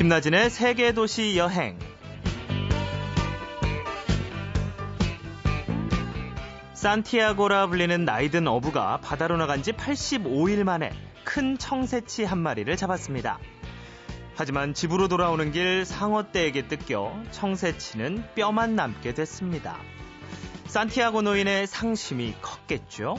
김나진의 세계도시 여행. 산티아고라 불리는 나이든 어부가 바다로 나간 지 85일 만에 큰 청새치 한 마리를 잡았습니다. 하지만 집으로 돌아오는 길 상어떼에게 뜯겨 청새치는 뼈만 남게 됐습니다. 산티아고 노인의 상심이 컸겠죠?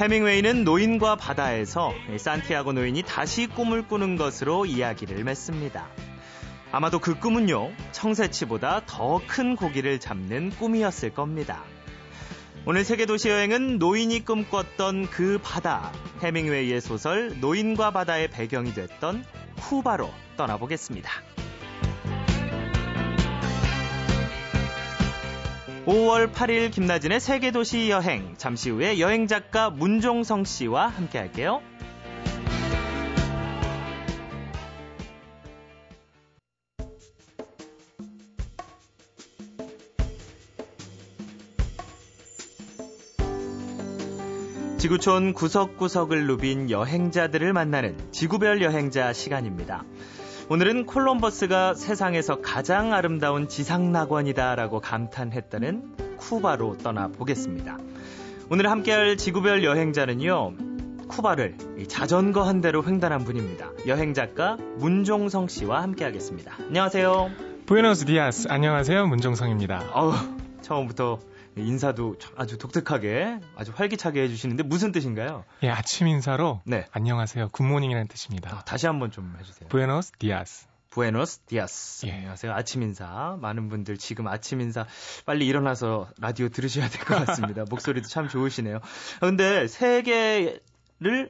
해밍웨이는 노인과 바다에서 산티아고 노인이 다시 꿈을 꾸는 것으로 이야기를 맺습니다. 아마도 그 꿈은요, 청새치보다 더 큰 고기를 잡는 꿈이었을 겁니다. 오늘 세계도시 여행은 노인이 꿈꿨던 그 바다, 해밍웨이의 소설 노인과 바다의 배경이 됐던 쿠바로 떠나보겠습니다. 5월 8일 김나진의 세계도시 여행. 잠시 후에 여행 작가 문종성 씨와 함께 할게요. 지구촌 구석구석을 누빈 여행자들을 만나는 지구별 여행자 시간입니다. 오늘은 콜럼버스가 세상에서 가장 아름다운 지상낙원이다라고 감탄했다는 쿠바로 떠나보겠습니다. 오늘 함께할 지구별 여행자는요, 쿠바를 자전거 한 대로 횡단한 분입니다. 여행작가 문종성 씨와 함께하겠습니다. 안녕하세요. Buenos días. 안녕하세요. 문종성입니다. 어우, 처음부터 인사도 아주 독특하게 아주 활기차게 해주시는데 무슨 뜻인가요? 예, 아침 인사로 네. 안녕하세요. good morning이라는 뜻입니다. 아, 다시 한번 좀 해주세요. Buenos días. Buenos días. 예. 안녕하세요. 아침 인사. 많은 분들 지금 아침 인사 빨리 일어나서 라디오 들으셔야 될 것 같습니다. 목소리도 참 좋으시네요. 근데 세계를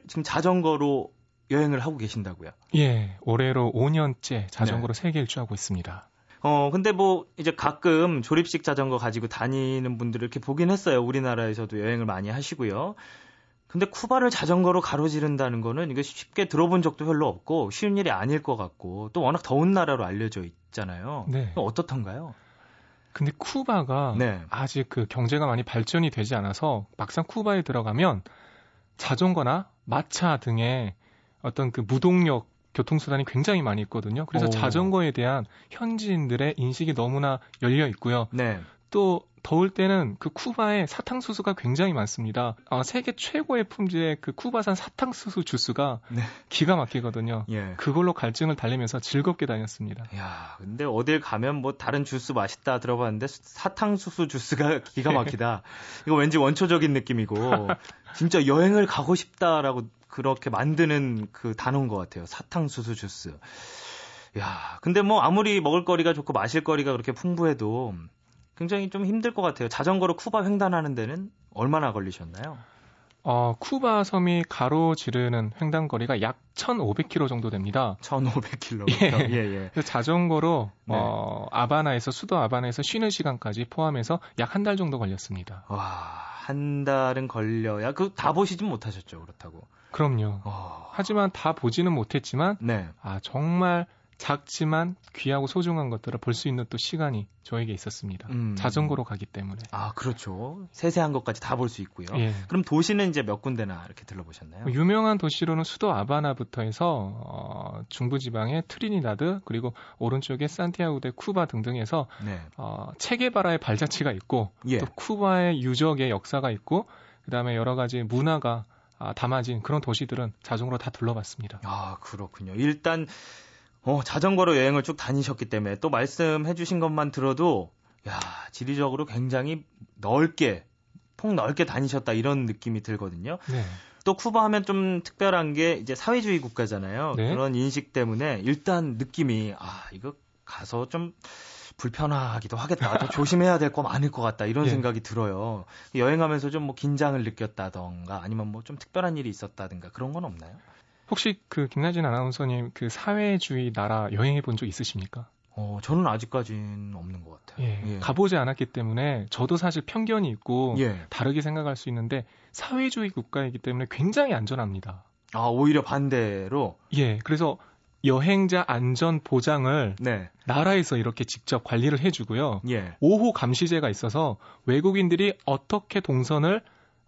지금 자전거로 여행을 하고 계신다고요? 예, 올해로 5년째 자전거로 네. 세계 일주하고 있습니다. 어, 근데 뭐 이제 가끔 조립식 자전거 가지고 다니는 분들을 이렇게 보긴 했어요. 우리나라에서도 여행을 많이 하시고요. 근데 쿠바를 자전거로 가로지른다는 거는 이거 쉽게 들어본 적도 별로 없고 쉬운 일이 아닐 것 같고 또 워낙 더운 나라로 알려져 있잖아요. 네. 어떻던가요? 근데 쿠바가 네. 아직 그 경제가 많이 발전이 되지 않아서 막상 쿠바에 들어가면 자전거나 마차 등의 어떤 그 무동력 교통수단이 굉장히 많이 있거든요. 그래서 오. 자전거에 대한 현지인들의 인식이 너무나 열려 있고요. 네. 또 더울 때는 그 쿠바에 사탕수수가 굉장히 많습니다. 아, 세계 최고의 품질의 그 쿠바산 사탕수수 주스가 네. 기가 막히거든요. 예. 그걸로 갈증을 달래면서 즐겁게 다녔습니다. 야, 근데 어딜 가면 뭐 다른 주스 맛있다 들어봤는데 사탕수수 주스가 기가 막히다. 이거 왠지 원초적인 느낌이고 진짜 여행을 가고 싶다라고 그렇게 만드는 그 단어인 것 같아요. 사탕수수 주스. 야, 근데 뭐 아무리 먹을 거리가 좋고 마실 거리가 그렇게 풍부해도 굉장히 좀 힘들 것 같아요. 자전거로 쿠바 횡단하는 데는 얼마나 걸리셨나요? 어, 쿠바 섬이 가로지르는 횡단거리가 약 1,500km 정도 됩니다. 1,500km. 예, 예, 예. 자전거로 네. 어, 아바나에서 수도 아바나에서 쉬는 시간까지 포함해서 약 한 달 정도 걸렸습니다. 와, 한 달은 걸려야 그 다 보시진 못하셨죠, 그렇다고. 그럼요. 어... 하지만 다 보지는 못했지만 네. 아 정말 작지만 귀하고 소중한 것들을 볼 수 있는 또 시간이 저에게 있었습니다. 음. 자전거로 가기 때문에. 아, 그렇죠. 세세한 것까지 다 볼 수 있고요. 예. 그럼 도시는 이제 몇 군데나 이렇게 들러보셨나요? 유명한 도시로는 수도 아바나부터 해서 어, 중부지방의 트리니다드 그리고 오른쪽에 산티아고 데 쿠바 등등해서 네. 어, 체게바라의 발자취가 있고 예. 또 쿠바의 유적의 역사가 있고 그다음에 여러 가지 문화가 아, 담아진 그런 도시들은 자전거로 다 둘러봤습니다. 아, 그렇군요. 일단 어, 자전거로 여행을 쭉 다니셨기 때문에 또 말씀해 주신 것만 들어도 야, 지리적으로 굉장히 넓게 폭 넓게 다니셨다 이런 느낌이 들거든요. 네. 또 쿠바 하면 좀 특별한 게 이제 사회주의 국가잖아요. 네. 그런 인식 때문에 일단 느낌이 아, 이거 가서 좀 불편하기도 하겠다. 더 조심해야 될 거 많을 것 같다. 이런 예. 생각이 들어요. 여행하면서 좀 뭐 긴장을 느꼈다던가 아니면 뭐 좀 특별한 일이 있었다든가 그런 건 없나요? 혹시 그 김나진 아나운서님 그 사회주의 나라 여행해 본 적 있으십니까? 어, 저는 아직까지는 없는 것 같아요. 예, 예. 가보지 않았기 때문에 저도 사실 편견이 있고 예. 다르게 생각할 수 있는데 사회주의 국가이기 때문에 굉장히 안전합니다. 아, 오히려 반대로? 예, 그래서 여행자 안전 보장을 네. 나라에서 이렇게 직접 관리를 해주고요. 예. 5호 감시제가 있어서 외국인들이 어떻게 동선을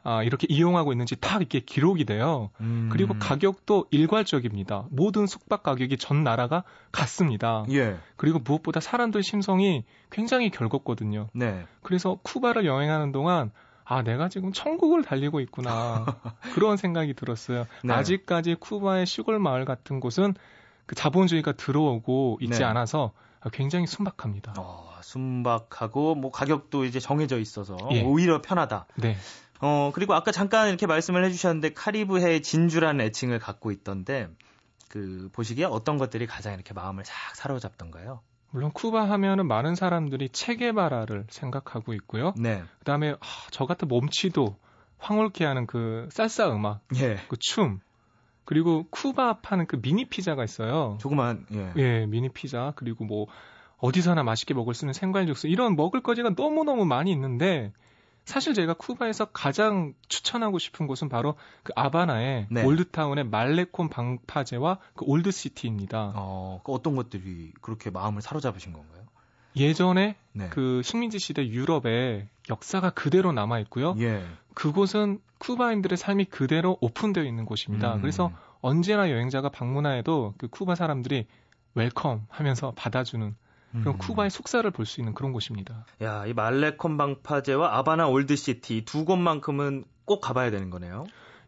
아, 이렇게 이용하고 있는지 다 이렇게 기록이 돼요. 음. 그리고 가격도 일괄적입니다. 모든 숙박 가격이 전 나라가 같습니다. 예. 그리고 무엇보다 사람들 심성이 굉장히 결겁거든요. 네. 그래서 쿠바를 여행하는 동안 아, 내가 지금 천국을 달리고 있구나. 그런 생각이 들었어요. 네. 아직까지 쿠바의 시골 마을 같은 곳은 그 자본주의가 들어오고 있지 네. 않아서 굉장히 순박합니다. 어, 순박하고 뭐 가격도 이제 정해져 있어서 예. 오히려 편하다. 네. 어, 그리고 아까 잠깐 이렇게 말씀을 해주셨는데 카리브해의 진주라는 애칭을 갖고 있던데 그 보시기에 어떤 것들이 가장 이렇게 마음을 싹 사로잡던가요? 물론 쿠바 하면은 많은 사람들이 체게바라를 생각하고 있고요. 네. 그다음에 아, 저 같은 몸치도 황홀케 하는 그 쌀쌀 음악, 예. 그 춤, 그리고 쿠바 파는 그 미니 피자가 있어요. 조그만 예. 예, 미니 피자 그리고 뭐 어디서나 맛있게 먹을 수 있는 생과일 육수 이런 먹을 거지가 너무 너무 많이 있는데 사실 제가 쿠바에서 가장 추천하고 싶은 곳은 바로 그 아바나의 네. 올드타운의 말레콘 방파제와 그 올드시티입니다. 어, 그 어떤 것들이 그렇게 마음을 사로잡으신 건가요? 예전에 네. 그 식민지 시대 유럽에 역사가 그대로 남아 있고요. 예. 그곳은 쿠바인들의 삶이 그대로 오픈되어 있는 곳입니다. 음. 그래서 언제나 여행자가 방문하여도 그 쿠바 사람들이 welcome 하면서 받아주는 그럼 음. 쿠바의 속살을 볼 수 있는 그런 곳입니다. 야, 이 말레콘 방파제와 아바나 old city 두 곳만큼은 꼭 가봐야 되는 거네요.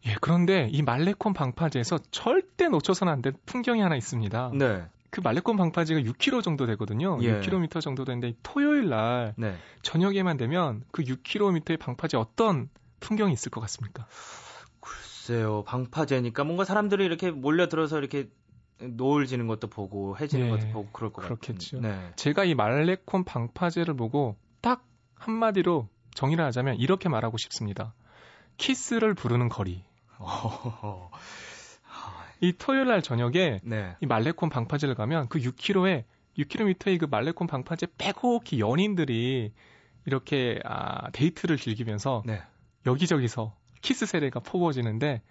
예, 그런데 이 말레콘 방파제에서 절대 놓쳐서는 안 될 풍경이 하나 있습니다. 네. 그 말레콘 방파제가 6km 정도 되거든요. 예. 6km 정도 되는데 토요일 날 네. 저녁에만 되면 그 6km의 방파제 어떤 풍경이 있을 것 같습니까? 글쎄요, 방파제니까 뭔가 사람들이 이렇게 몰려들어서 이렇게 노을 지는 것도 보고 해지는 네, 것도 보고 그럴 것 그렇겠죠. 네. 제가 이 말레콘 방파제를 보고 딱 한마디로 정의를 하자면 이렇게 말하고 싶습니다. 키스를 부르는 거리. 이 토요일 날 저녁에 네. 이 말레콘 방파제를 가면 그 6km에 6km의 그 말레콘 방파제 빼곡히 연인들이 이렇게 아, 데이트를 즐기면서 네. 여기저기서 키스 세례가 퍼부어지는데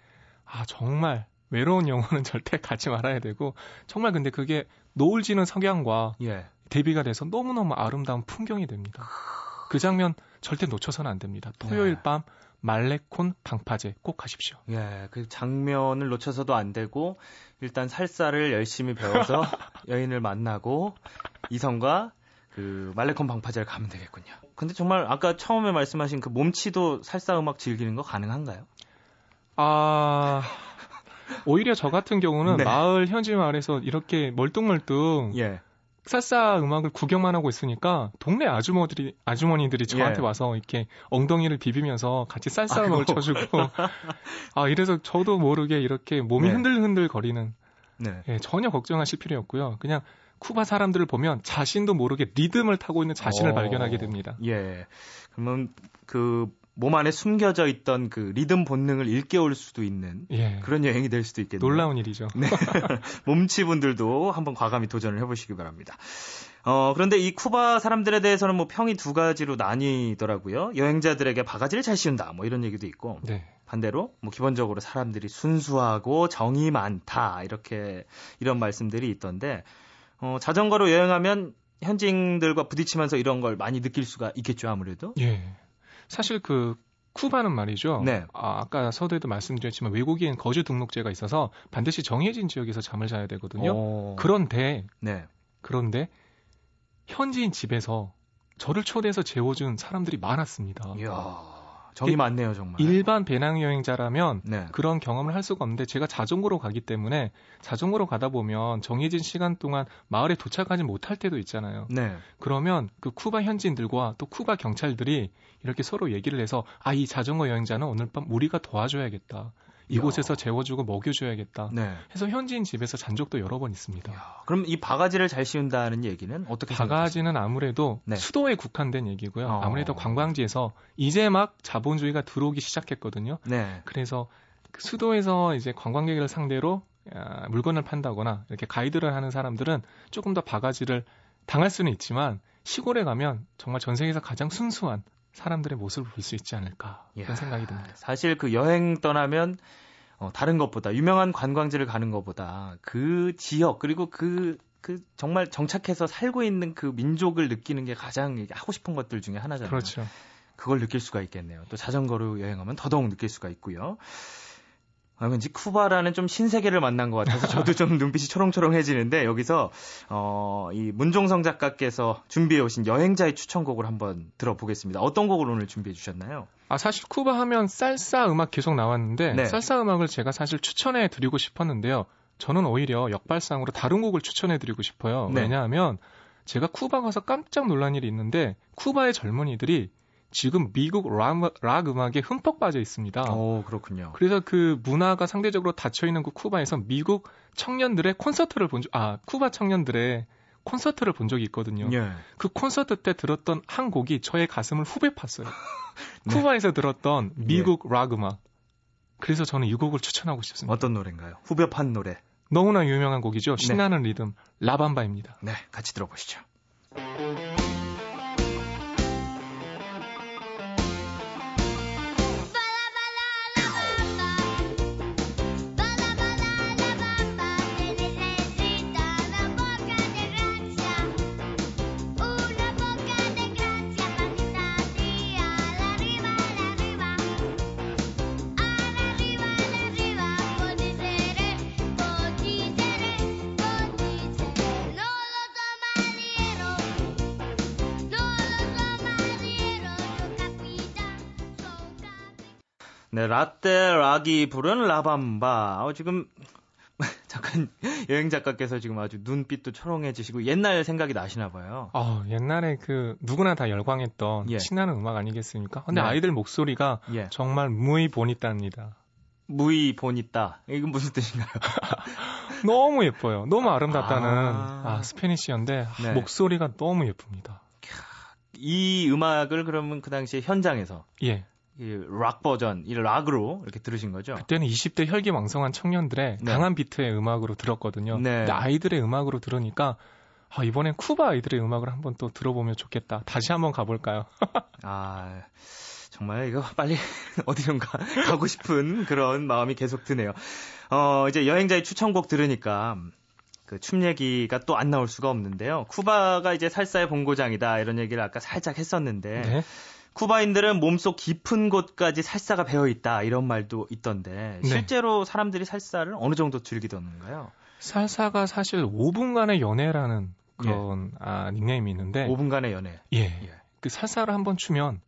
아 정말 외로운 영혼은 절대 가지 말아야 되고 정말 근데 그게 노을 지는 석양과 예. 대비가 돼서 너무너무 아름다운 풍경이 됩니다. 그 장면 절대 놓쳐서는 안 됩니다. 토요일 예. 밤 말레콘 방파제 꼭 가십시오. 예, 그 장면을 놓쳐서도 안 되고 일단 살사를 열심히 배워서 여인을 만나고 이성과 그 말레콘 방파제를 가면 되겠군요. 근데 정말 아까 처음에 말씀하신 그 몸치도 살사 음악 즐기는 거 가능한가요? 아 오히려 저 같은 경우는 네. 마을 현지 마을에서 이렇게 멀뚱멀뚱 예. 쌀쌀 음악을 구경만 하고 있으니까 동네 아주머니들이 아주머니들이 저한테 예. 와서 이렇게 엉덩이를 비비면서 같이 쌀쌀 음악을 쳐주고 아 이래서 저도 모르게 이렇게 몸이 네. 흔들흔들 거리는 네. 예, 전혀 걱정하실 필요 없고요. 그냥 쿠바 사람들을 보면 자신도 모르게 리듬을 타고 있는 자신을 어, 발견하게 됩니다. 예. 그러면 그 몸 안에 숨겨져 있던 그 리듬 본능을 일깨울 수도 있는 예. 그런 여행이 될 수도 있겠네요. 놀라운 일이죠. 네. 몸치분들도 한번 과감히 도전을 해보시기 바랍니다. 어, 그런데 이 쿠바 사람들에 대해서는 뭐 평이 두 가지로 나뉘더라고요. 여행자들에게 바가지를 잘 씌운다, 뭐 이런 얘기도 있고. 네. 반대로 뭐 기본적으로 사람들이 순수하고 정이 많다, 이렇게 이런 말씀들이 있던데, 어, 자전거로 여행하면 현지인들과 부딪히면서 이런 걸 많이 느낄 수가 있겠죠, 아무래도. 예. 사실 그 쿠바는 말이죠. 네. 아, 아까 서두에도 말씀드렸지만 외국인 거주 등록제가 있어서 반드시 정해진 지역에서 잠을 자야 되거든요. 오. 그런데 네. 그런데 현지인 집에서 저를 초대해서 재워준 사람들이 많았습니다. 이야. 정이 많네요, 정말. 일반 배낭 여행자라면 네. 그런 경험을 할 수가 없는데 제가 자전거로 가기 때문에 자전거로 가다 보면 정해진 시간 동안 마을에 도착하지 못할 때도 있잖아요. 네. 그러면 그 쿠바 현지인들과 또 쿠바 경찰들이 이렇게 서로 얘기를 해서 아, 이 자전거 여행자는 오늘 밤 우리가 도와줘야겠다. 이곳에서 야. 재워주고 먹여줘야겠다. 네. 해서 현지인 집에서 잔 적도 여러 번 있습니다. 야. 그럼 이 바가지를 잘 씌운다는 얘기는 어떻게 바가지는? 아무래도 네. 수도에 국한된 얘기고요. 어. 아무래도 관광지에서 이제 막 자본주의가 들어오기 시작했거든요. 네. 그래서 그 수도에서 이제 관광객을 상대로 아, 물건을 판다거나 이렇게 가이드를 하는 사람들은 조금 더 바가지를 당할 수는 있지만 시골에 가면 정말 전 세계에서 가장 순수한 사람들의 모습을 볼 수 있지 않을까 그런 야, 생각이 듭니다. 사실 그 여행 떠나면 어, 다른 것보다 유명한 관광지를 가는 것보다 그 지역 그리고 그, 그 정말 정착해서 살고 있는 그 민족을 느끼는 게 가장 하고 싶은 것들 중에 하나잖아요. 그렇죠. 그걸 느낄 수가 있겠네요. 또 자전거로 여행하면 더더욱 느낄 수가 있고요. 아, 왠지 쿠바라는 좀 신세계를 만난 것 같아서 저도 좀 눈빛이 초롱초롱해지는데 여기서 어, 이 문종성 작가께서 준비해 오신 여행자의 추천곡을 한번 들어보겠습니다. 어떤 곡을 오늘 준비해 주셨나요? 아 사실 쿠바 하면 쌀사 음악 계속 나왔는데 네. 쌀사 음악을 제가 사실 추천해 드리고 싶었는데요. 저는 오히려 역발상으로 다른 곡을 추천해 드리고 싶어요. 네. 왜냐하면 제가 쿠바 가서 깜짝 놀란 일이 있는데 쿠바의 젊은이들이 지금 미국 락, 락 음악에 흠뻑 빠져 있습니다. 오, 그렇군요. 그래서 그 문화가 상대적으로 닫혀 있는 그 쿠바에서 미국 청년들의 콘서트를 본 적, 아, 쿠바 청년들의 콘서트를 본 적이 있거든요. 예. 그 콘서트 때 들었던 한 곡이 저의 가슴을 후벼 팠어요. 네. 쿠바에서 들었던 미국 예. 락 음악. 그래서 저는 이 곡을 추천하고 싶습니다. 어떤 노래인가요? 후벼 판 노래. 너무나 유명한 곡이죠. 네. 신나는 네. 리듬 라밤바입니다. 네, 같이 들어보시죠. 네, 라떼 락이 부른 라밤바. 어, 지금 잠깐 여행 작가께서 지금 아주 눈빛도 초롱해지시고 옛날 생각이 나시나 봐요. 아, 옛날에 그 누구나 다 열광했던 예. 신나는 음악 아니겠습니까? 근데 네. 아이들 목소리가 예. 정말 무의 보니따입니다. 무의 보니따. 이건 무슨 뜻인가요? 너무 예뻐요. 너무 아름답다는 아, 아 스페니쉬인데 네. 목소리가 너무 예쁩니다. 이 음악을 그러면 그 당시에 현장에서 예. 이락 버전, 이 락으로 이렇게 들으신 거죠? 그때는 20대 혈기 왕성한 청년들의 네. 강한 비트의 음악으로 들었거든요. 네. 근데 아이들의 음악으로 들으니까 아, 이번엔 쿠바 아이들의 음악을 한번 또 들어보면 좋겠다. 다시 한번 가볼까요? 아, 정말 이거 빨리 어디론가 가고 싶은 그런 마음이 계속 드네요. 어, 이제 여행자의 추천곡 들으니까 그 춤 얘기가 또 안 나올 수가 없는데요. 쿠바가 이제 살사의 본고장이다 이런 얘기를 아까 살짝 했었는데 네? 쿠바인들은 몸속 깊은 곳까지 살사가 배어 있다 이런 말도 있던데 네. 실제로 사람들이 살사를 어느 정도 즐기던가요? 살사가 사실 5분간의 연애라는 그런 예. 아, 닉네임이 있는데 5분간의 연애. 예. 예. 그 살사를 한번 추면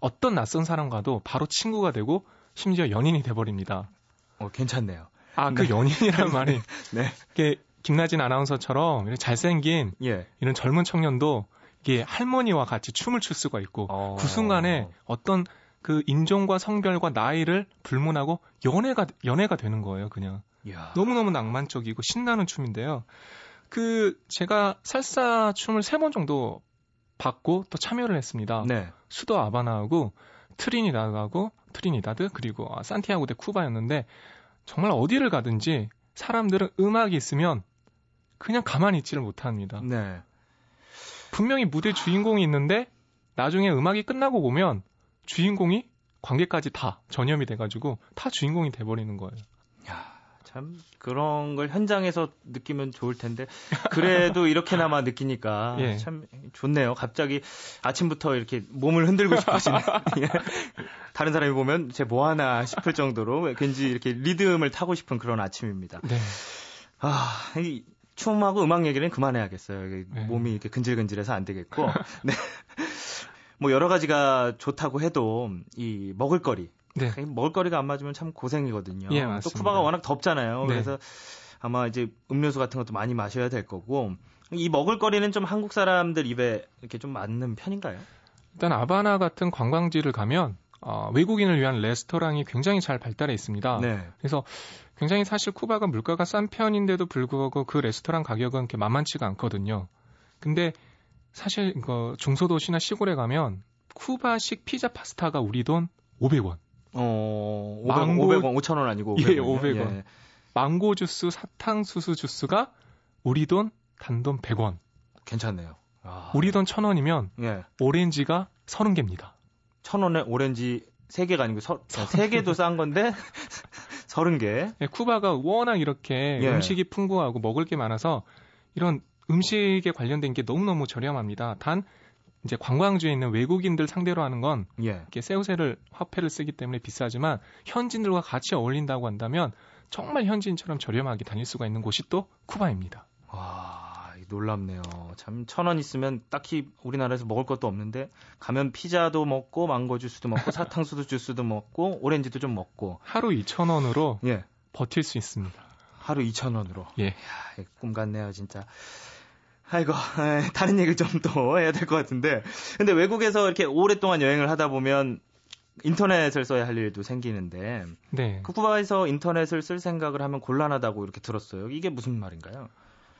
어떤 낯선 사람과도 바로 친구가 되고 심지어 연인이 돼 버립니다. 어, 괜찮네요. 아, 그 네. 연인이란 말이 네. 이게 김나진 아나운서처럼 잘생긴 예. 이런 젊은 청년도 이게 할머니와 같이 춤을 출 수가 있고 어. 그 순간에 어떤 그 인종과 성별과 나이를 불문하고 연애가 연애가 되는 거예요, 그냥. 야. 너무너무 낭만적이고 신나는 춤인데요. 그 제가 살사 춤을 세 번 정도 받고 또 참여를 했습니다. 네. 수도 아바나하고 트리니다드하고 트리니다드 그리고 산티아고 데 쿠바였는데 정말 어디를 가든지 사람들은 음악이 있으면 그냥 가만히 있지를 못합니다. 네. 분명히 무대 주인공이 있는데 나중에 음악이 끝나고 보면 주인공이 관객까지 다 전염이 돼가지고 다 주인공이 돼버리는 거예요. 야, 참 그런 걸 현장에서 느끼면 좋을 텐데 그래도 이렇게나마 느끼니까 예. 참 좋네요. 갑자기 아침부터 이렇게 몸을 흔들고 싶어지는 예. 다른 사람이 보면 제 뭐 하나 싶을 정도로 왠지 이렇게 리듬을 타고 싶은 그런 아침입니다. 네. 아, 이 춤하고 음악 얘기는 그만해야겠어요. 네. 몸이 이렇게 근질근질해서 안 되겠고. 네. 뭐 여러 가지가 좋다고 해도 이 먹을거리. 네. 먹을거리가 안 맞으면 참 고생이거든요. 예, 또 쿠바가 워낙 덥잖아요. 네. 그래서 아마 이제 음료수 같은 것도 많이 마셔야 될 거고 이 먹을거리는 좀 한국 사람들 입에 이렇게 좀 맞는 편인가요? 일단 아바나 같은 관광지를 가면 어, 외국인을 위한 레스토랑이 굉장히 잘 발달해 있습니다. 네. 그래서 굉장히 사실 쿠바가 물가가 싼 편인데도 불구하고 그 레스토랑 가격은 이렇게 만만치가 않거든요. 근데 사실 그 중소도시나 시골에 가면 쿠바식 피자 파스타가 우리 돈 500원. 어, 500, 망고, 500원, 5,000원 아니고 500원. 예, 500원. 예. 망고 주스, 사탕수수 주스가 우리 돈 단돈 100원. 괜찮네요. 아. 우리 돈 1000원이면 예. 오렌지가 30개입니다. 천 원에 오렌지 세 개가 아니고 서, 세 개도 싼 건데 서른 개. 네, 쿠바가 워낙 이렇게 예. 음식이 풍부하고 먹을 게 많아서 이런 음식에 관련된 게 너무너무 저렴합니다. 단 이제 관광지에 있는 외국인들 상대로 하는 건 예. 이렇게 세우세를 화폐를 쓰기 때문에 비싸지만 현지인들과 같이 어울린다고 한다면 정말 현지인처럼 저렴하게 다닐 수가 있는 곳이 또 쿠바입니다. 와, 놀랍네요. 참 천 원 있으면 딱히 우리나라에서 먹을 것도 없는데 가면 피자도 먹고 망고 주스도 먹고 사탕수수 주스도 먹고 오렌지도 좀 먹고 하루 2천 원으로 예. 버틸 수 있습니다. 하루 2천 원으로. 예. 이야, 꿈 같네요, 진짜. 아이고, 에, 다른 얘기를 좀 더 해야 될 것 같은데. 근데 외국에서 이렇게 오랫동안 여행을 하다 보면 인터넷을 써야 할 일도 생기는데. 네. 그 쿠바에서 인터넷을 쓸 생각을 하면 곤란하다고 이렇게 들었어요. 이게 무슨 말인가요?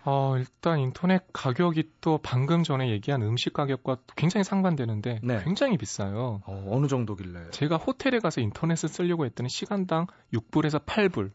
어, 일단 인터넷 가격이 또 방금 전에 얘기한 음식 가격과 굉장히 상반되는데 네. 굉장히 비싸요. 어, 어느 정도길래? 제가 호텔에 가서 인터넷을 쓰려고 했더니 시간당 6불에서 8불.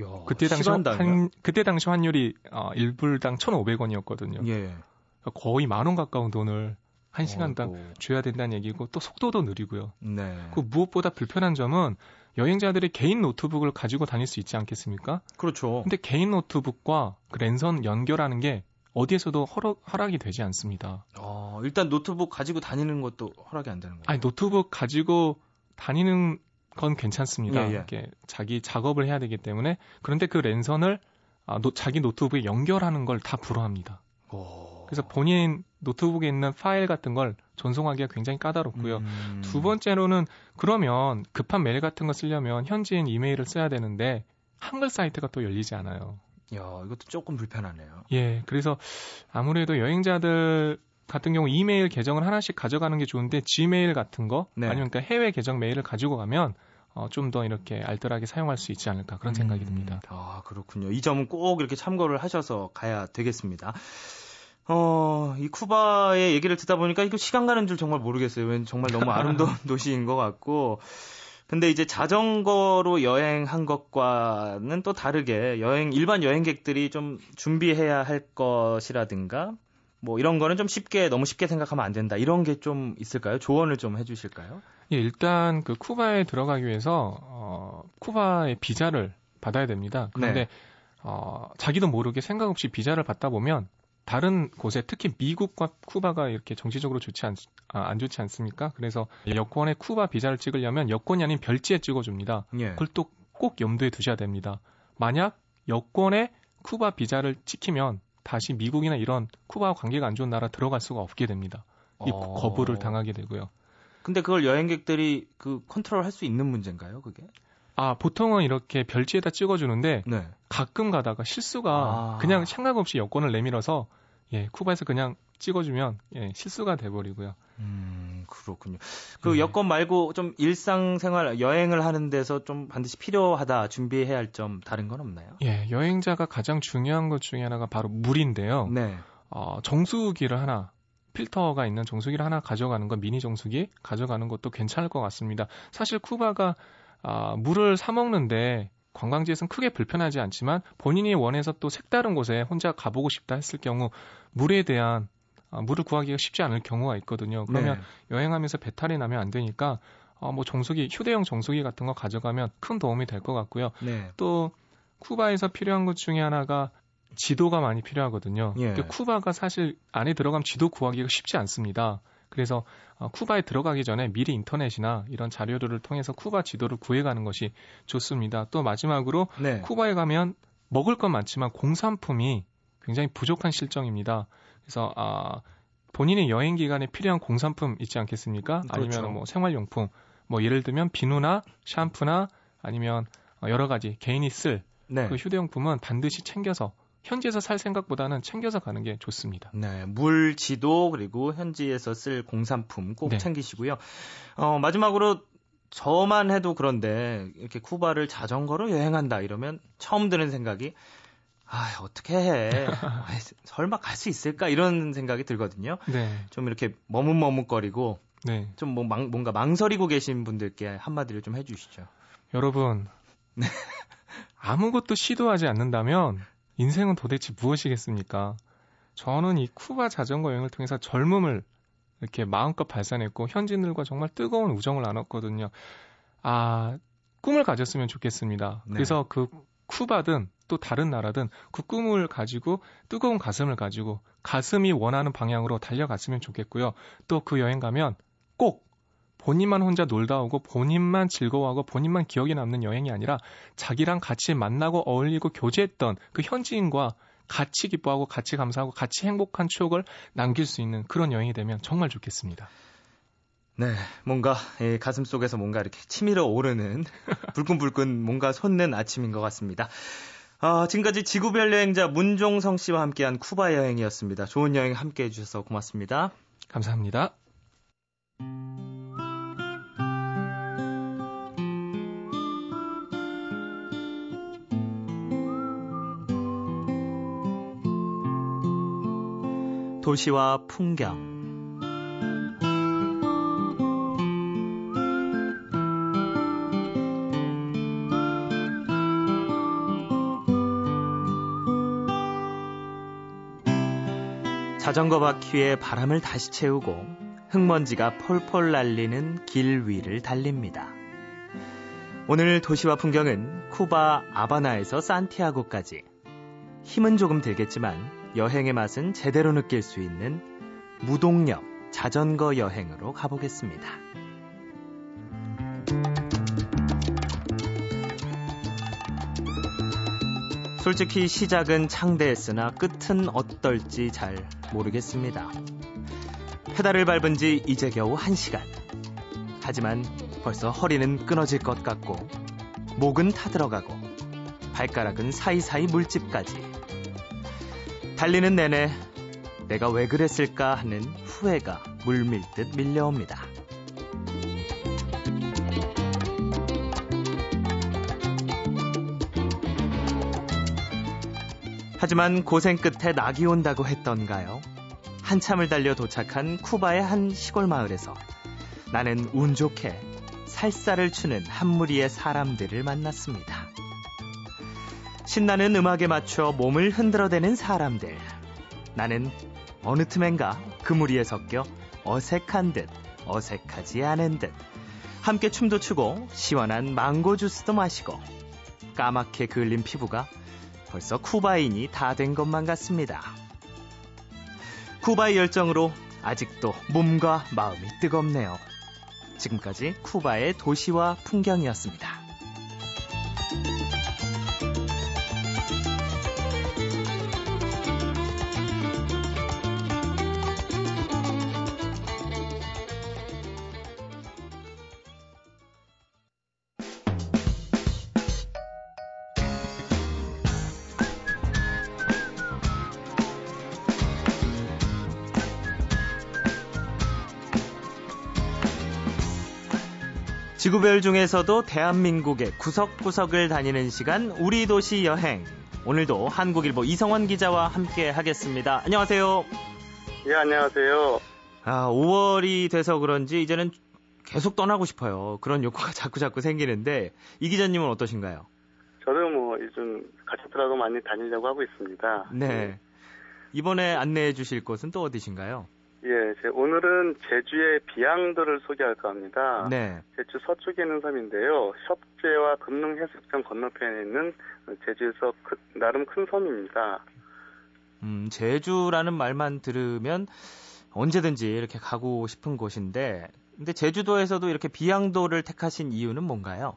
야, 그때 당시 한, 그때 당시 환율이 어, 1불당 1,500원이었거든요. 예. 그러니까 거의 만 원 가까운 돈을 한 시간당 어 줘야 된다는 얘기고 또 속도도 느리고요. 네. 그 무엇보다 불편한 점은 여행자들이 개인 노트북을 가지고 다닐 수 있지 않겠습니까? 그렇죠. 근데 개인 노트북과 그 랜선 연결하는 게 어디에서도 허락, 허락이 되지 않습니다. 어, 일단 노트북 가지고 다니는 것도 허락이 안 되는 거예요? 아니, 노트북 가지고 다니는 건 괜찮습니다. 예, 예. 이렇게 자기 작업을 해야 되기 때문에 그런데 그 랜선을 아, 노, 자기 노트북에 연결하는 걸 다 불허합니다. 오. 그래서 본인 노트북에 있는 파일 같은 걸 전송하기가 굉장히 까다롭고요. 음. 두 번째로는 그러면 급한 메일 같은 거 쓰려면 현지인 이메일을 써야 되는데 한글 사이트가 또 열리지 않아요. 야, 이것도 조금 불편하네요. 예, 그래서 아무래도 여행자들 같은 경우 이메일 계정을 하나씩 가져가는 게 좋은데 지메일 같은 거 네. 아니면 그러니까 해외 계정 메일을 가지고 가면 어, 좀 더 이렇게 알뜰하게 사용할 수 있지 않을까 그런 생각이 음, 듭니다. 아 그렇군요. 이 점은 꼭 이렇게 참고를 하셔서 가야 되겠습니다. 어, 이 쿠바의 얘기를 듣다 보니까 이거 시간 가는 줄 정말 모르겠어요. 왠 정말 너무 아름다운 도시인 것 같고. 근데 이제 자전거로 여행한 것과는 또 다르게 여행 일반 여행객들이 좀 준비해야 할 것이라든가 뭐 이런 거는 좀 쉽게 너무 쉽게 생각하면 안 된다. 이런 게 좀 있을까요? 조언을 좀 해주실까요? 예, 일단 그 쿠바에 들어가기 위해서 어, 쿠바의 비자를 받아야 됩니다. 그런데 네. 어, 자기도 모르게 생각 없이 비자를 받다 보면 다른 곳에 특히 미국과 쿠바가 이렇게 정치적으로 좋지 않, 아, 안 좋지 않습니까? 그래서 여권에 쿠바 비자를 찍으려면 여권이 아닌 별지에 찍어줍니다. 예. 그걸 또 꼭 염두에 두셔야 됩니다. 만약 여권에 쿠바 비자를 찍히면 다시 미국이나 이런 쿠바와 관계가 안 좋은 나라 들어갈 수가 없게 됩니다. 입국 어... 거부를 당하게 되고요. 근데 그걸 여행객들이 그 컨트롤 할 수 있는 문제인가요, 그게? 아, 보통은 이렇게 별지에다 찍어주는데 네. 가끔 가다가 실수가 아... 그냥 생각 없이 여권을 내밀어서 예, 쿠바에서 그냥 찍어주면 예, 실수가 돼버리고요. 음, 그렇군요. 그 네. 여권 말고 좀 일상생활 여행을 하는 데서 좀 반드시 필요하다 준비해야 할 점 다른 건 없나요? 예, 여행자가 가장 중요한 것 중에 하나가 바로 물인데요. 네. 어, 정수기를 하나 필터가 있는 정수기를 하나 가져가는 건 미니 정수기 가져가는 것도 괜찮을 것 같습니다. 사실 쿠바가 아, 물을 사 먹는데 관광지에서는 크게 불편하지 않지만 본인이 원해서 또 색다른 곳에 혼자 가보고 싶다 했을 경우 물에 대한 아, 물을 구하기가 쉽지 않을 경우가 있거든요. 그러면 네. 여행하면서 배탈이 나면 안 되니까 어, 뭐 정수기 휴대용 정수기 같은 거 가져가면 큰 도움이 될 것 같고요. 네. 또 쿠바에서 필요한 것 중에 하나가 지도가 많이 필요하거든요. 예. 쿠바가 사실 안에 들어가면 지도 구하기가 쉽지 않습니다. 그래서 어, 쿠바에 들어가기 전에 미리 인터넷이나 이런 자료들을 통해서 쿠바 지도를 구해가는 것이 좋습니다. 또 마지막으로 네. 쿠바에 가면 먹을 건 많지만 공산품이 굉장히 부족한 실정입니다. 그래서 아 본인의 여행 기간에 필요한 공산품 있지 않겠습니까? 그렇죠. 아니면 뭐 생활용품, 뭐 예를 들면 비누나 샴푸나 아니면 여러 가지 개인이 쓸그 네. 그 휴대용품은 반드시 챙겨서 현지에서 살 생각보다는 챙겨서 가는 게 좋습니다. 네, 물, 지도 그리고 현지에서 쓸 공산품 꼭 네. 챙기시고요. 어, 마지막으로 저만 해도 그런데 이렇게 쿠바를 자전거로 여행한다 이러면 처음 드는 생각이 아, 어떻게 해. 설마 갈 수 있을까? 이런 생각이 들거든요. 네. 좀 이렇게 머뭇머뭇거리고 네. 좀뭐 뭔가 망설이고 계신 분들께 한마디를 좀 해주시죠. 여러분, 네. 아무것도 시도하지 않는다면 인생은 도대체 무엇이겠습니까? 저는 이 쿠바 자전거 여행을 통해서 젊음을 이렇게 마음껏 발산했고 현지인들과 정말 뜨거운 우정을 나눴거든요. 아, 꿈을 가졌으면 좋겠습니다. 네. 그래서 그 쿠바든 또 다른 나라든 그 꿈을 가지고 뜨거운 가슴을 가지고 가슴이 원하는 방향으로 달려갔으면 좋겠고요. 또 그 여행 가면 꼭 본인만 혼자 놀다 오고 본인만 즐거워하고 본인만 기억에 남는 여행이 아니라 자기랑 같이 만나고 어울리고 교제했던 그 현지인과 같이 기뻐하고 같이 감사하고 같이 행복한 추억을 남길 수 있는 그런 여행이 되면 정말 좋겠습니다. 네, 뭔가 예, 가슴 속에서 뭔가 이렇게 치밀어 오르는 불끈불끈 뭔가 솟는 아침인 것 같습니다. 아, 지금까지 지구별 여행자 문종성 씨와 함께한 쿠바 여행이었습니다. 좋은 여행 함께 해주셔서 고맙습니다. 감사합니다. 도시와 풍경 자전거 바퀴에 바람을 다시 채우고 흙먼지가 폴폴 날리는 길 위를 달립니다. 오늘 도시와 풍경은 쿠바 아바나에서 산티아고까지 힘은 조금 들겠지만 여행의 맛은 제대로 느낄 수 있는 무동력 자전거 여행으로 가보겠습니다. 솔직히 시작은 창대했으나 끝은 어떨지 잘 모르겠습니다. 페달을 밟은 지 이제 겨우 1시간. 하지만 벌써 허리는 끊어질 것 같고, 목은 타들어가고, 발가락은 사이사이 물집까지. 달리는 내내 내가 왜 그랬을까 하는 후회가 물밀듯 밀려옵니다. 하지만 고생 끝에 낙이 온다고 했던가요? 한참을 달려 도착한 쿠바의 한 시골 마을에서 나는 운 좋게 살사를 추는 한 무리의 사람들을 만났습니다. 신나는 음악에 맞춰 몸을 흔들어대는 사람들. 나는 어느 틈엔가 그 무리에 섞여 어색한 듯 어색하지 않은 듯 함께 춤도 추고 시원한 망고 주스도 마시고 까맣게 그을린 피부가 벌써 쿠바인이 다 된 것만 같습니다. 쿠바의 열정으로 아직도 몸과 마음이 뜨겁네요. 지금까지 쿠바의 도시와 풍경이었습니다. 지구별 중에서도 대한민국의 구석구석을 다니는 시간 우리 도시 여행. 오늘도 한국일보 이성원 기자와 함께 하겠습니다. 안녕하세요. 예, 안녕하세요. 아, 5월이 돼서 그런지 이제는 계속 떠나고 싶어요. 그런 욕구가 자꾸 자꾸 생기는데 이 기자님은 어떠신가요? 저도 뭐 요즘 가족들하고 많이 다니려고 하고 있습니다. 네. 이번에 안내해 주실 곳은 또 어디신가요? 예, 오늘은 제주의 비양도를 소개할까 합니다. 네. 제주 서쪽에 있는 섬인데요. 협재와 금능 해수욕장 건너편에 있는 제주에서 그, 나름 큰 섬입니다. 음, 제주라는 말만 들으면 언제든지 이렇게 가고 싶은 곳인데, 근데 제주도에서도 이렇게 비양도를 택하신 이유는 뭔가요?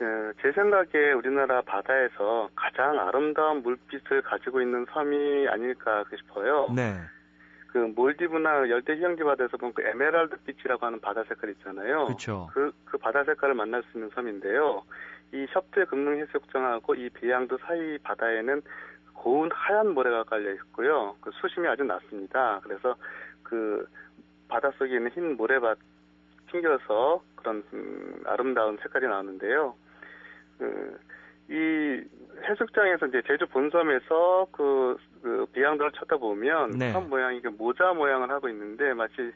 예, 제 생각에 우리나라 바다에서 가장 아름다운 물빛을 가지고 있는 섬이 아닐까 싶어요. 네. 그 몰디브나 열대 휴양지 바다에서 본그 에메랄드 빛이라고 하는 바다 색깔 있잖아요. 그렇죠. 그, 그 바다 색깔을 만날 수 있는 섬인데요. 이 협재 금능 해수욕장하고 이 비양도 사이 바다에는 고운 하얀 모래가 깔려 있고요. 그 수심이 아주 낮습니다. 그래서 그 바닷속에 있는 흰 모래밭 튕겨서 그런 음, 아름다운 색깔이 나오는데요. 그, 이 해수욕장에서 이제 제주 본섬에서 그, 그 비양도를 쳐다보면 네. 섬 모양이 그 모자 모양을 하고 있는데 마치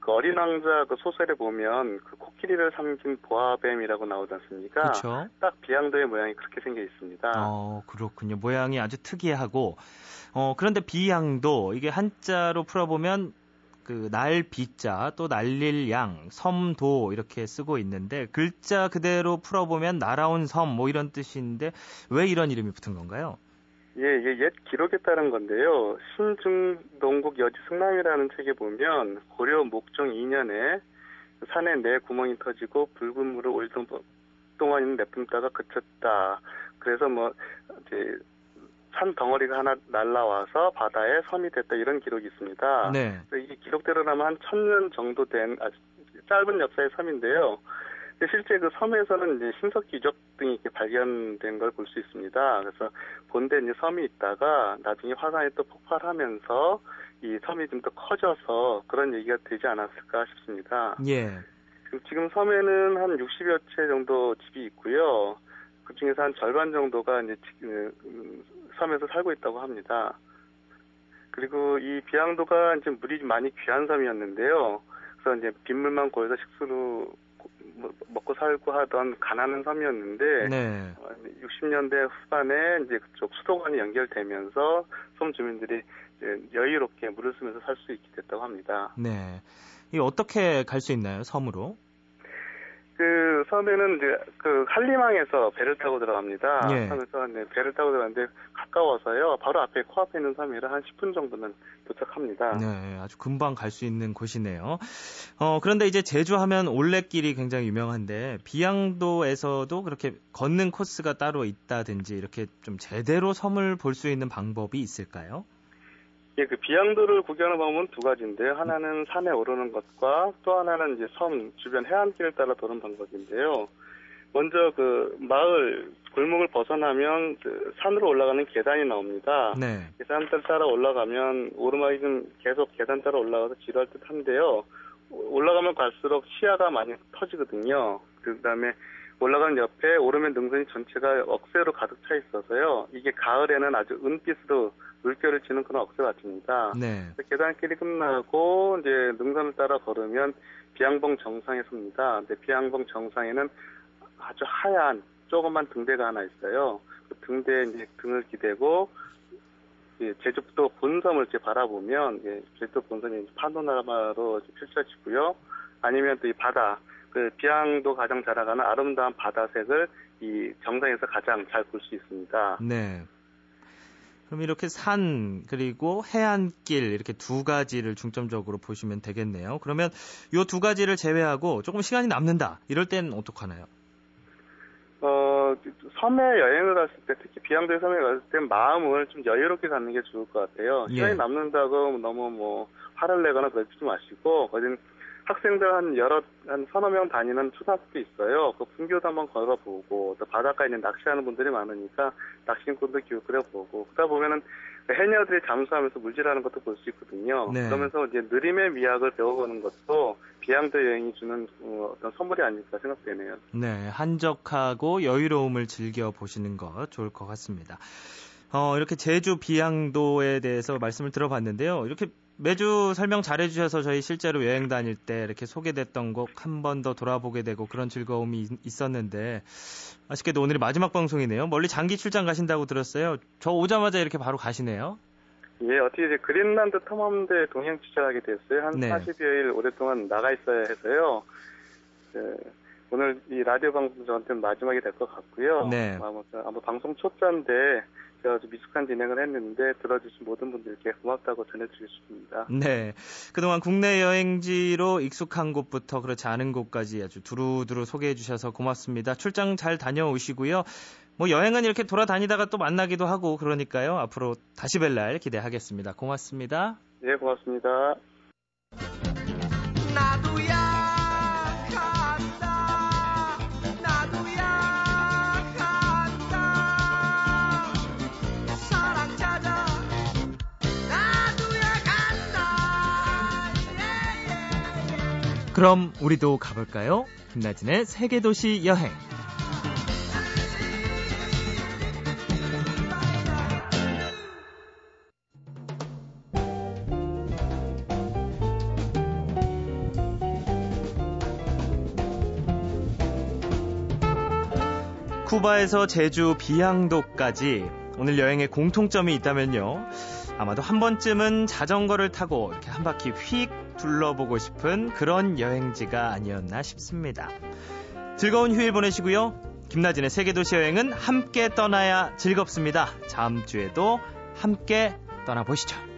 그 어린 왕자 그 소설에 보면 그 코끼리를 삼킨 보아뱀이라고 나오지 않습니까? 그쵸? 딱 비양도의 모양이 그렇게 생겨 있습니다. 어, 그렇군요. 모양이 아주 특이하고 어, 그런데 비양도 이게 한자로 풀어보면 그 날 비자 또 날릴 양, 섬도 이렇게 쓰고 있는데 글자 그대로 풀어보면 날아온 섬 뭐 이런 뜻인데 왜 이런 이름이 붙은 건가요? 예, 이게 옛 기록에 따른 건데요. 신중동국 여지 승남이라는 책에 보면 고려 목종 2년에 산에 네 구멍이 터지고 붉은 물을 올 동안 내뿜다가 그쳤다. 그래서 뭐 이제 산 덩어리가 하나 날라와서 바다에 섬이 됐다 이런 기록이 있습니다. 네. 이게 기록대로라면 한 천 년 정도 된 아주 짧은 역사의 섬인데요. 실제 그 섬에서는 이제 신석 기적 등이 이렇게 발견된 걸 볼 수 있습니다. 그래서 본데 이제 섬이 있다가 나중에 화산이 또 폭발하면서 이 섬이 좀 더 커져서 그런 얘기가 되지 않았을까 싶습니다. 예. 지금 섬에는 한 60여 채 정도 집이 있고요. 그 중에서 한 절반 정도가 이제 그, 섬에서 살고 있다고 합니다. 그리고 이 비양도가 이제 물이 많이 귀한 섬이었는데요. 그래서 이제 빗물만 고여서 식수로 뭐, 먹고 살고 하던 가난한 섬이었는데 네. 60년대 후반에 이제 그쪽 수도관이 연결되면서 섬 주민들이 여유롭게 물을 쓰면서 살 수 있게 됐다고 합니다. 네. 이 어떻게 갈 수 있나요, 섬으로? 그 섬에는 이제 그 한림항에서 배를 타고 들어갑니다. 예. 섬에서 네, 배를 타고 들어가는데 가까워서요. 바로 앞에 코앞에 있는 섬이라 한 10분 정도면 도착합니다. 네, 아주 금방 갈 수 있는 곳이네요. 어, 그런데 이제 제주하면 올레길이 굉장히 유명한데 비양도에서도 그렇게 걷는 코스가 따로 있다든지 이렇게 좀 제대로 섬을 볼 수 있는 방법이 있을까요? 예, 그 비양도를 구경하는 방법은 두 가지인데요. 하나는 산에 오르는 것과 또 하나는 이제 섬 주변 해안길을 따라 도는 방법인데요. 먼저 그 마을 골목을 벗어나면 그 산으로 올라가는 계단이 나옵니다. 네. 계단을 따라 올라가면 오르막이 좀 계속 계단 따라 올라가서 지루할 듯한데요. 올라가면 갈수록 시야가 많이 터지거든요. 그 다음에 올라가는 옆에 오르면 능선이 전체가 억새로 가득 차 있어서요. 이게 가을에는 아주 은빛으로 물결을 치는 그런 억새 같습니다. 네. 계단길이 끝나고 이제 능선을 따라 걸으면 비양봉 정상에 섭니다. 근데 비양봉 정상에는 아주 하얀 조그만 등대가 하나 있어요. 그 등대에 이제 등을 기대고 제주도 본섬을 이렇게 바라보면 제주도 본섬이 파노라마로 펼쳐지고요. 아니면 또 이 바다, 그 비양도 가장 자라가는 아름다운 바다색을 이 정상에서 가장 잘 볼 수 있습니다. 네. 그럼 이렇게 산 그리고 해안길 이렇게 두 가지를 중점적으로 보시면 되겠네요. 그러면 이 두 가지를 제외하고 조금 시간이 남는다 이럴 땐 어떡하나요? 어 섬에 여행을 갔을 때 특히 비양도에 섬에 갔을 때 마음을 좀 여유롭게 갖는 게 좋을 것 같아요. 시간이 예. 남는다고 너무 뭐 화를 내거나 그러지 마시고 거긴 학생들 한 여러 한 서너 명 다니는 초등학교 있어요. 그 fun교도 한번 걸어보고 또 바닷가에 있는 낚시하는 분들이 많으니까 낚시꾼도 교육을 해보고 그러다 보면은 해녀들이 잠수하면서 물질하는 것도 볼 수 있거든요. 네. 그러면서 이제 느림의 미학을 배워보는 것도 비양도 여행이 주는 어, 어떤 선물이 아닐까 생각되네요. 네, 한적하고 여유로움을 즐겨 보시는 것 좋을 것 같습니다. 어, 이렇게 제주 비양도에 대해서 말씀을 들어봤는데요. 이렇게 매주 설명 잘해주셔서 저희 실제로 여행 다닐 때 이렇게 소개됐던 곡 한 번 더 돌아보게 되고 그런 즐거움이 있었는데 아쉽게도 오늘이 마지막 방송이네요. 멀리 장기 출장 가신다고 들었어요. 저 오자마자 이렇게 바로 가시네요. 예, 어떻게 이제 그린란드 탐험대 동행 취재하게 됐어요. 한 네. 40여일 오랫동안 나가 있어야 해서요. 네, 오늘 이 라디오 방송 저한테는 마지막이 될 것 같고요. 네. 아마, 아마 방송 초짜인데 아주 미숙한 진행을 했는데 들어주신 모든 분들께 고맙다고 전해드리고 싶습니다. 네. 그동안 국내 여행지로 익숙한 곳부터 그렇지 않은 곳까지 아주 두루두루 소개해 주셔서 고맙습니다. 출장 잘 다녀오시고요. 뭐 여행은 이렇게 돌아다니다가 또 만나기도 하고 그러니까요. 앞으로 다시 뵐 날 기대하겠습니다. 고맙습니다. 네, 고맙습니다. 그럼 우리도 가볼까요? 김나진의 세계도시 여행. 쿠바에서 제주 비양도까지 오늘 여행에 공통점이 있다면요. 아마도 한 번쯤은 자전거를 타고 이렇게 한 바퀴 휙 둘러보고 싶은 그런 여행지가 아니었나 싶습니다. 즐거운 휴일 보내시고요. 김나진의 세계도시 여행은 함께 떠나야 즐겁습니다. 다음 주에도 함께 떠나보시죠.